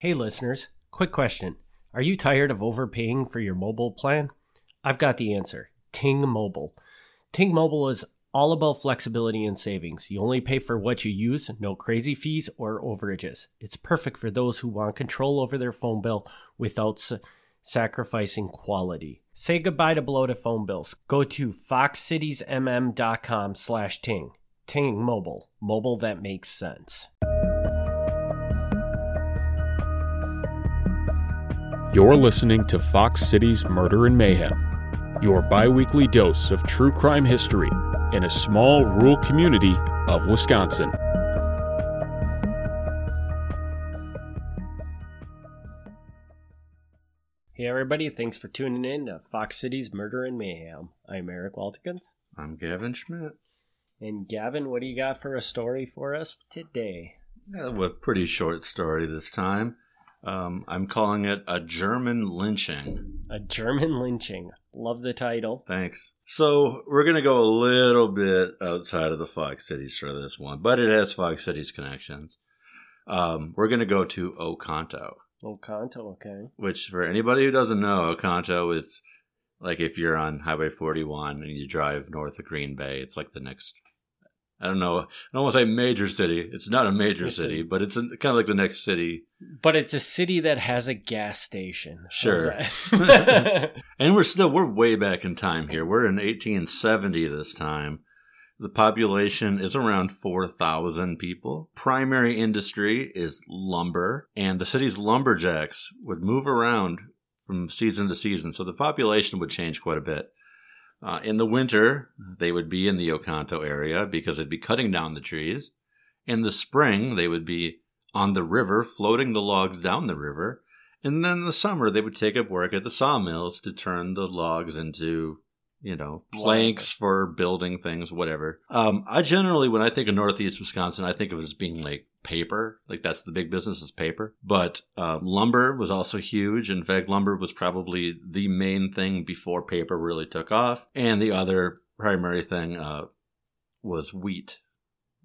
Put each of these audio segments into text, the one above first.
Hey, listeners, quick question. Are you tired of overpaying for your mobile plan? I've got the answer Ting Mobile. Ting Mobile is all about flexibility and savings. You only pay for what you use, no crazy fees or overages. It's perfect for those who want control over their phone bill without sa- sacrificing quality. Say goodbye to bloated phone bills. Go to foxcitiesmm.com slash ting. Ting Mobile. Mobile that makes sense. You're listening to Fox Cities Murder and Mayhem, your bi weekly dose of true crime history in a small rural community of Wisconsin. Hey, everybody. Thanks for tuning in to Fox Cities Murder and Mayhem. I'm Eric Waltikins. I'm Gavin Schmidt. And Gavin, what do you got for a story for us today? Yeah, a pretty short story this time. Um, I'm calling it a German lynching. A German lynching. Love the title. Thanks. So we're gonna go a little bit outside of the Fox Cities for this one, but it has Fox Cities connections. Um, we're gonna go to Oconto, Oconto, okay. which for anybody who doesn't know, Oconto is like if you're on Highway 41 and you drive north of Green Bay, it's like the next. I don't know. I don't want to say major city. It's not a major It's a- city, but it's in, kind of like the next city But it's a city that has a gas station. Sure. And we're still we're way back in time here. We're in 1870 this time. The population is around 4,000 people. Primary industry is lumber, and the city's lumberjacks would move around from season to season, so the population would change quite a bit. Uh, in the winter, they would be in the Oconto area because they'd be cutting down the trees. In the spring, they would be on the river, floating the logs down the river. And then in the summer, they would take up work at the sawmills to turn the logs into, you know, planks for building things, whatever. Um, I generally, when I think of Northeast Wisconsin, I think of it as being like paper. Like that's the big business is paper. But um, lumber was also huge. In fact, lumber was probably the main thing before paper really took off. And the other primary thing uh, was wheat,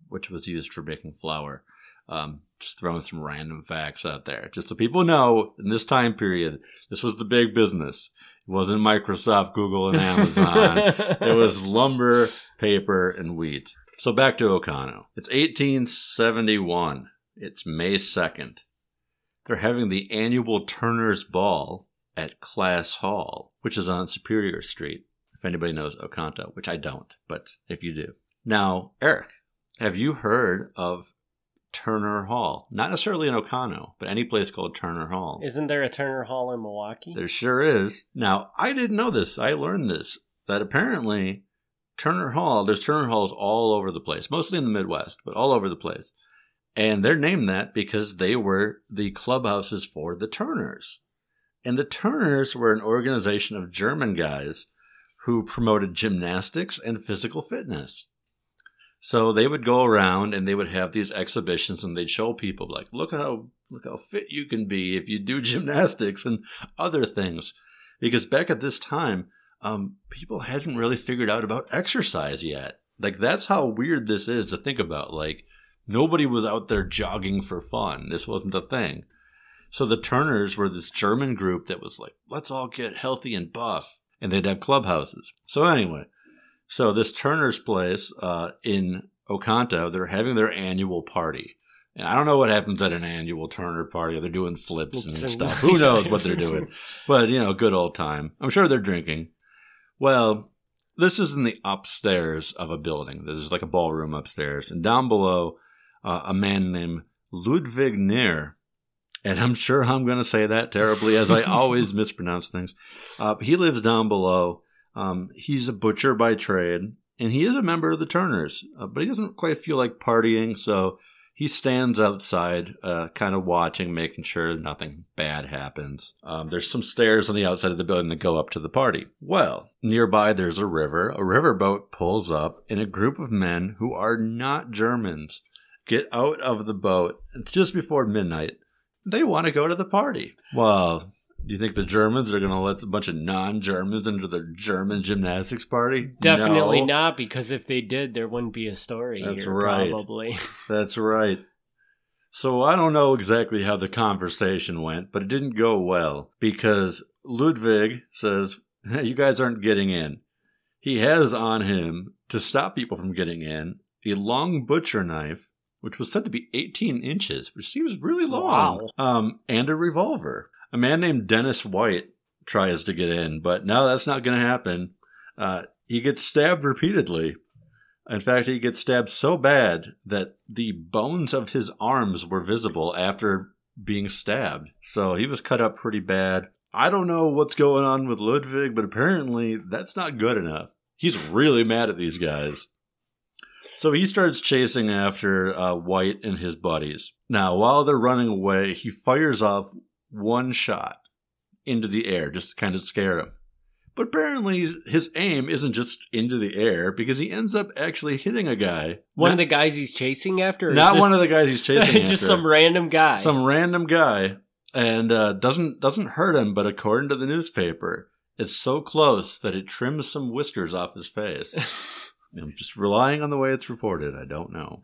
which was used for making flour. Um, just throwing some random facts out there, just so people know in this time period, this was the big business. It wasn't Microsoft, Google, and Amazon. it was lumber, paper, and wheat. So back to Oconto. It's 1871. It's May 2nd. They're having the annual Turner's Ball at Class Hall, which is on Superior Street. If anybody knows Oconto, which I don't, but if you do. Now, Eric, have you heard of Turner Hall? Not necessarily in Oconto, but any place called Turner Hall. Isn't there a Turner Hall in Milwaukee? There sure is. Now, I didn't know this. I learned this that apparently Turner Hall, there's Turner Halls all over the place, mostly in the Midwest, but all over the place. And they're named that because they were the clubhouses for the Turners. And the Turners were an organization of German guys who promoted gymnastics and physical fitness. So they would go around and they would have these exhibitions and they'd show people like, look how look how fit you can be if you do gymnastics and other things. Because back at this time, um, people hadn't really figured out about exercise yet. Like that's how weird this is to think about. Like nobody was out there jogging for fun. This wasn't a thing. So the Turners were this German group that was like, let's all get healthy and buff. And they'd have clubhouses. So anyway, so this Turner's place uh, in Oconto, they're having their annual party. And I don't know what happens at an annual Turner party. They're doing flips and Flips and- stuff. Who knows what they're doing? But, you know, good old time. I'm sure they're drinking. Well, this is in the upstairs of a building. This is like a ballroom upstairs. And down below, uh, a man named Ludwig Neer. And I'm sure I'm going to say that terribly, as I always mispronounce things. Uh, he lives down below. Um, he's a butcher by trade, and he is a member of the Turners, uh, but he doesn't quite feel like partying, so he stands outside, uh, kind of watching, making sure nothing bad happens. Um, there's some stairs on the outside of the building that go up to the party. Well, nearby there's a river. A riverboat pulls up, and a group of men who are not Germans get out of the boat. It's just before midnight. They want to go to the party. Well, do you think the Germans are going to let a bunch of non-Germans into their German gymnastics party? Definitely No. not, because if they did, there wouldn't be a story That's here, right. probably. That's right. So I don't know exactly how the conversation went, but it didn't go well because Ludwig says, hey, You guys aren't getting in. He has on him, to stop people from getting in, a long butcher knife, which was said to be 18 inches, which seems really long, Wow. um, and a revolver. A man named Dennis White tries to get in, but now that's not going to happen. Uh, he gets stabbed repeatedly. In fact, he gets stabbed so bad that the bones of his arms were visible after being stabbed. So he was cut up pretty bad. I don't know what's going on with Ludwig, but apparently that's not good enough. He's really mad at these guys. So he starts chasing after uh, White and his buddies. Now, while they're running away, he fires off one shot into the air just to kind of scare him. But apparently, his aim isn't just into the air because he ends up actually hitting a guy. One not, of the guys he's chasing after? not one of the guys he's chasing. just after. some random guy. some random guy, and uh, doesn't doesn't hurt him. But according to the newspaper, it's so close that it trims some whiskers off his face. I'm just relying on the way it's reported. I don't know.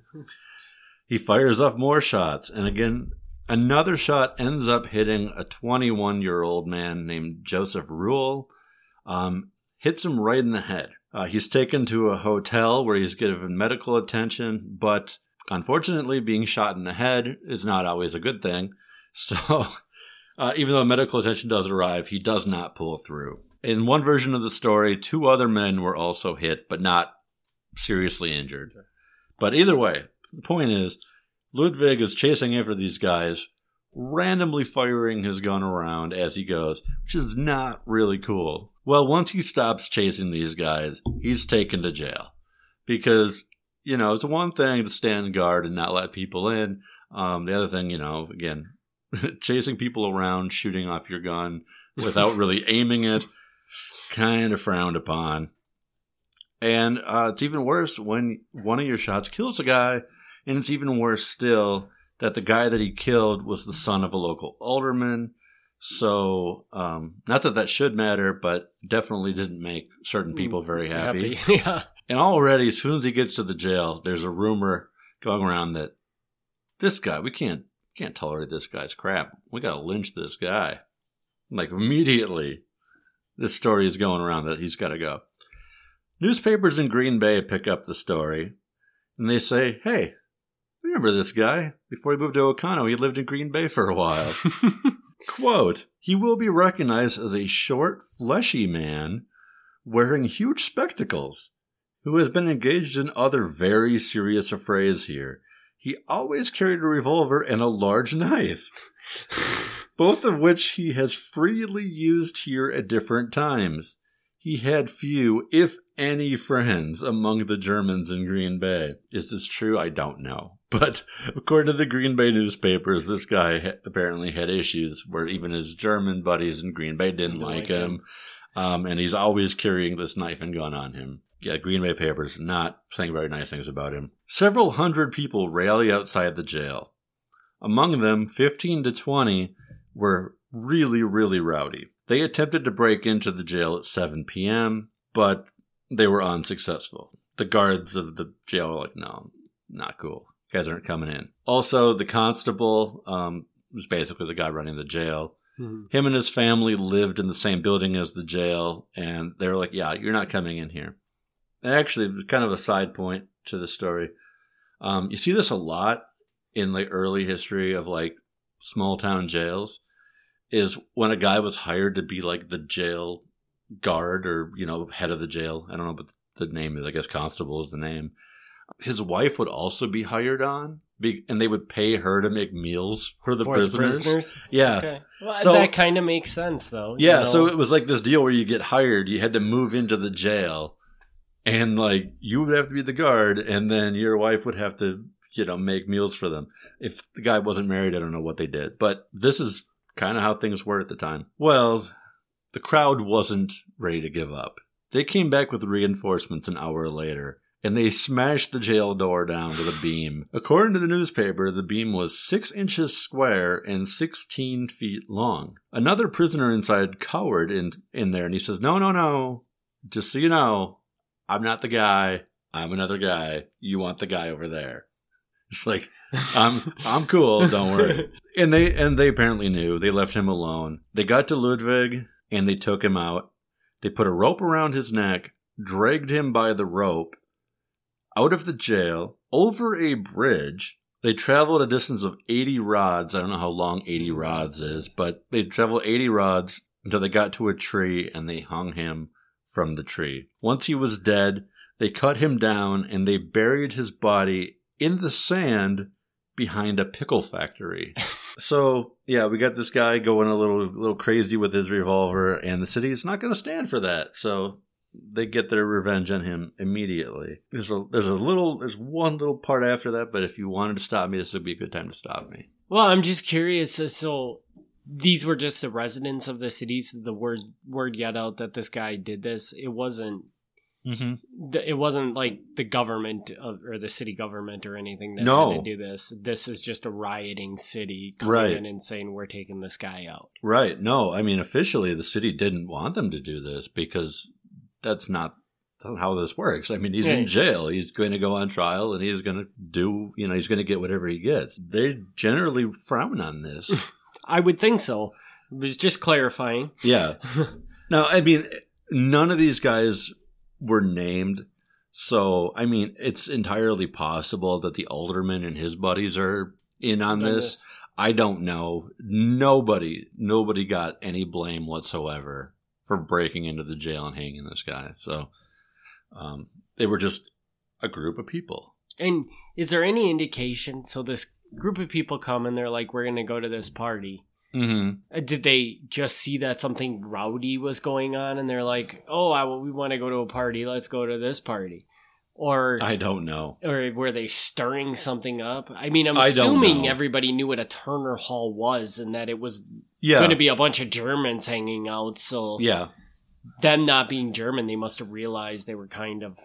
He fires off more shots, and again, another shot ends up hitting a 21 year old man named Joseph Rule. Um, hits him right in the head. Uh, he's taken to a hotel where he's given medical attention, but unfortunately, being shot in the head is not always a good thing. So, uh, even though medical attention does arrive, he does not pull through. In one version of the story, two other men were also hit, but not seriously injured. But either way, the point is, Ludwig is chasing after these guys, randomly firing his gun around as he goes, which is not really cool. Well, once he stops chasing these guys, he's taken to jail. Because, you know, it's one thing to stand guard and not let people in. Um, the other thing, you know, again, chasing people around, shooting off your gun without really aiming it, kind of frowned upon. And uh, it's even worse when one of your shots kills a guy, and it's even worse still that the guy that he killed was the son of a local alderman. So, um, not that that should matter, but definitely didn't make certain people very happy. yeah. And already, as soon as he gets to the jail, there's a rumor going around that this guy, we can't can't tolerate this guy's crap. We got to lynch this guy. Like immediately, this story is going around that he's got to go. Newspapers in Green Bay pick up the story, and they say, "Hey, remember this guy? Before he moved to Oconto, he lived in Green Bay for a while." Quote, he will be recognized as a short, fleshy man wearing huge spectacles who has been engaged in other very serious affrays here. He always carried a revolver and a large knife, both of which he has freely used here at different times. He had few, if any, friends among the Germans in Green Bay. Is this true? I don't know. But according to the Green Bay newspapers, this guy apparently had issues where even his German buddies in Green Bay didn't Didn't like like him. Um, and he's always carrying this knife and gun on him. Yeah, Green Bay papers not saying very nice things about him. Several hundred people rally outside the jail. Among them, 15 to 20 were really, really rowdy. They attempted to break into the jail at 7 p.m., but they were unsuccessful. The guards of the jail were like, no, not cool. You guys aren't coming in. Also, the constable um, was basically the guy running the jail. Mhm. Him and his family lived in the same building as the jail, and they were like, yeah, you're not coming in here. And actually, kind of a side point to the story. Um, you see this a lot in the early history of like small town jails is when a guy was hired to be like the jail guard or you know head of the jail i don't know what the name is i guess constable is the name his wife would also be hired on be, and they would pay her to make meals for the For prisoners. yeah Okay. Well, So- that kind of makes sense, though. you yeah know? so it was like this deal where you get hired you had to move into the jail and like you would have to be the guard and then your wife would have to you know make meals for them if the guy wasn't married i don't know what they did but this is kind of how things were at the time well the crowd wasn't ready to give up they came back with reinforcements an hour later and they smashed the jail door down with a beam. According to the newspaper, the beam was six inches square and 16 feet long. Another prisoner inside cowered in, in there and he says, No, no, no. Just so you know, I'm not the guy. I'm another guy. You want the guy over there. It's like, I'm I'm cool. Don't worry. And they and they apparently knew. They left him alone. They got to Ludwig and they took him out. They put a rope around his neck, dragged him by the rope out of the jail over a bridge. They traveled a distance of 80 rods. I don't know how long 80 hmm. rods is, but they traveled 80 rods until they got to a tree and they hung him from the tree. Once he was dead, they cut him down and they buried his body in the sand behind a pickle factory. so yeah, we got this guy going a little little crazy with his revolver, and the city is not going to stand for that. So they get their revenge on him immediately. There's a there's a little there's one little part after that, but if you wanted to stop me, this would be a good time to stop me. Well, I'm just curious. uh, So these were just the residents of the cities. The word word got out that this guy did this. It wasn't. Mm-hmm. It wasn't like the government of, or the city government or anything that No. had to do this. This is just a rioting city coming Right. in and saying we're taking this guy out. Right. No, I mean officially the city didn't want them to do this because that's not how this works. I mean, he's in jail. He's going to go on trial and he's going to do, you know, he's going to get whatever he gets. They generally frown on this. I would think so. It was just clarifying. yeah. No, I mean, none of these guys were named. So, I mean, it's entirely possible that the alderman and his buddies are in on this. I don't know. Nobody, nobody got any blame whatsoever for breaking into the jail and hanging this guy. So, um, they were just a group of people. And is there any indication? So this group of people come and they're like, "We're going to go to this party." Mm-hmm. Uh, Did they just see that something rowdy was going on and they're like, "Oh, I, we want to go to a party. Let's go to this party," or I don't know. or were they stirring something up? I mean, I'm I assuming everybody knew what a Turner Hall was and that it was Yeah. going to be a bunch of Germans hanging out. So yeah. them not being German, they must have realized they were kind of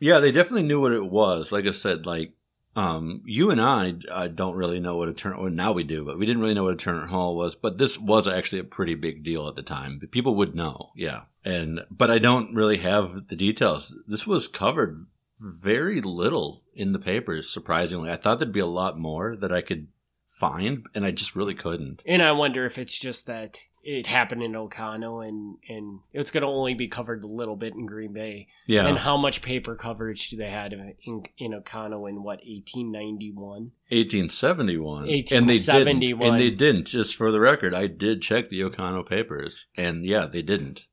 Yeah, they definitely knew what it was. Like I said, like um, you and I, I don't really know what a turn. Well, now we do, but we didn't really know what a Turner Hall was. But this was actually a pretty big deal at the time. People would know, yeah. And but I don't really have the details. This was covered very little in the papers. Surprisingly, I thought there'd be a lot more that I could find, and I just really couldn't. And I wonder if it's just that it happened in Oconto and and it's going to only be covered a little bit in Green Bay. Yeah, And how much paper coverage do they had in in Oconto in what 1891? 1871. And they didn't. And they didn't. Just for the record, I did check the Oconto papers, and yeah, they didn't.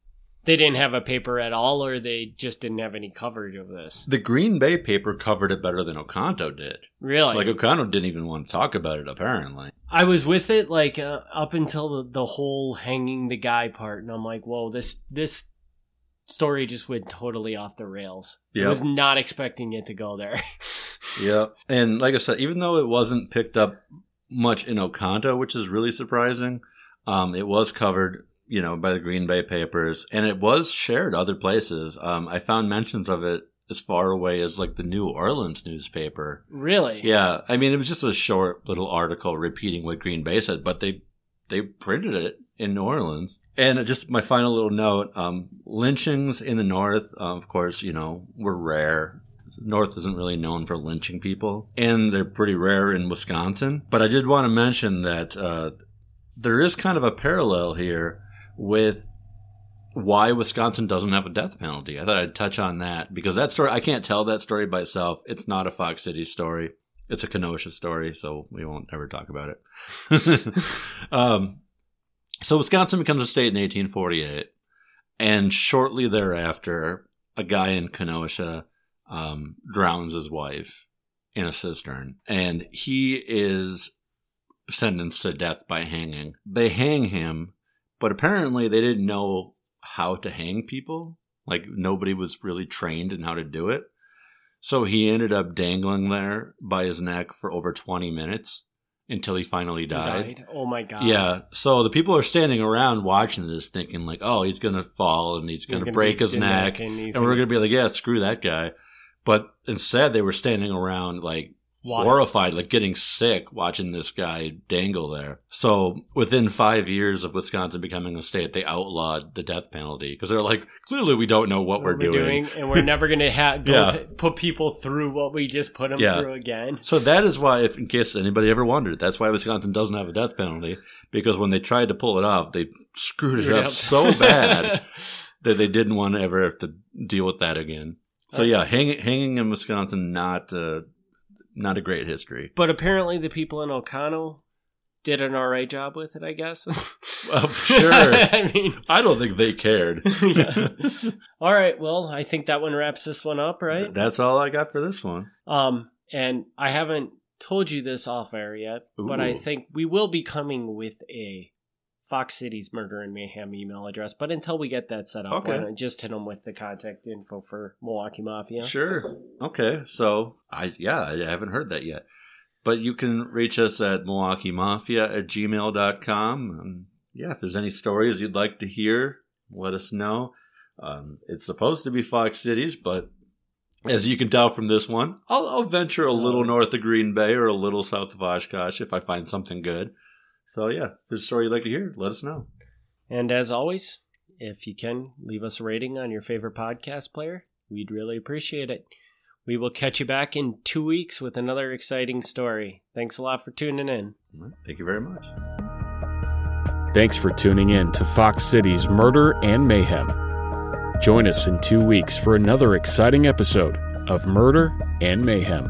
They didn't have a paper at all, or they just didn't have any coverage of this. The Green Bay paper covered it better than Oconto did. Really, Like Oconto didn't even want to talk about it. Apparently, I was with it like uh, up until the, the whole hanging the guy part, and I'm like, whoa, this this story just went totally off the rails. I was not expecting it to go there. yeah. And like I said, even though it wasn't picked up much in Oconto, which is really surprising, um, it was covered, you know, by the Green Bay papers, and it was shared other places. Um, I found mentions of it as far away as like the New Orleans newspaper. really? Yeah, I mean, it was just a short little article repeating what Green Bay said, but they they printed it in New Orleans. And just my final little note: um, lynchings in the North, uh, of course, you know, were rare. North isn't really known for lynching people, and they're pretty rare in Wisconsin. But I did want to mention that uh, there is kind of a parallel here with why Wisconsin doesn't have a death penalty. I thought I'd touch on that because that story, I can't tell that story by itself. It's not a Fox City story. It's a Kenosha story, so we won't ever talk about it. um, so Wisconsin becomes a state in 1848, and shortly thereafter, a guy in Kenosha um, drowns his wife in a cistern, and he is sentenced to death by hanging. They hang him, but apparently they didn't know how to hang people. Like nobody was really trained in how to do it. So he ended up dangling there by his neck for over 20 minutes until he finally He died. Oh my god. Yeah. So the people are standing around watching this thinking like, oh, he's going to fall and he's going to break his neck. and, And we're gonna- going to be like, yeah, screw that guy. But instead they were standing around like Why? horrified, like getting sick watching this guy dangle there. So within five years of Wisconsin becoming a state, they outlawed the death penalty because they're like, clearly we don't know what, we're, doing. and we're never going to ha- go Yeah. put people through what we just put them Yeah. through again. So that is why, if in case anybody ever wondered, that's why Wisconsin doesn't have a death penalty because when they tried to pull it off, they screwed it up so bad that they didn't want to ever have to deal with that again. So Okay. yeah, hanging hanging in Wisconsin not uh, not a great history. but apparently, the people in Oconto did an RA job with it. I guess. Well, sure. I mean, I don't think they cared. yeah. all right. Well, I think that one wraps this one up, right? That's all I got for this one. Um, and I haven't told you this off air yet, but I think we will be coming with a Fox Cities Murder and Mayhem email address. But until we get that set up, why Okay. don't I just hit them with the contact info for Milwaukee Mafia. Sure. Okay. So I yeah, I haven't heard that yet. But you can reach us at Milwaukee Mafia at gmail.com. Um, yeah, if there's any stories you'd like to hear, let us know. Um, it's supposed to be Fox Cities, but as you can tell from this one, I'll, I'll venture a little north of Green Bay or a little south of Oshkosh if I find something good. So yeah, if there's a story you'd like to hear, let us know. And as always, if you can, leave us a rating on your favorite podcast player. We'd really appreciate it. We will catch you back in two weeks with another exciting story. Thanks a lot for tuning in. Thank you very much. Thanks for tuning in to Fox Cities Murder and Mayhem. Join us in two weeks for another exciting episode of Murder and Mayhem.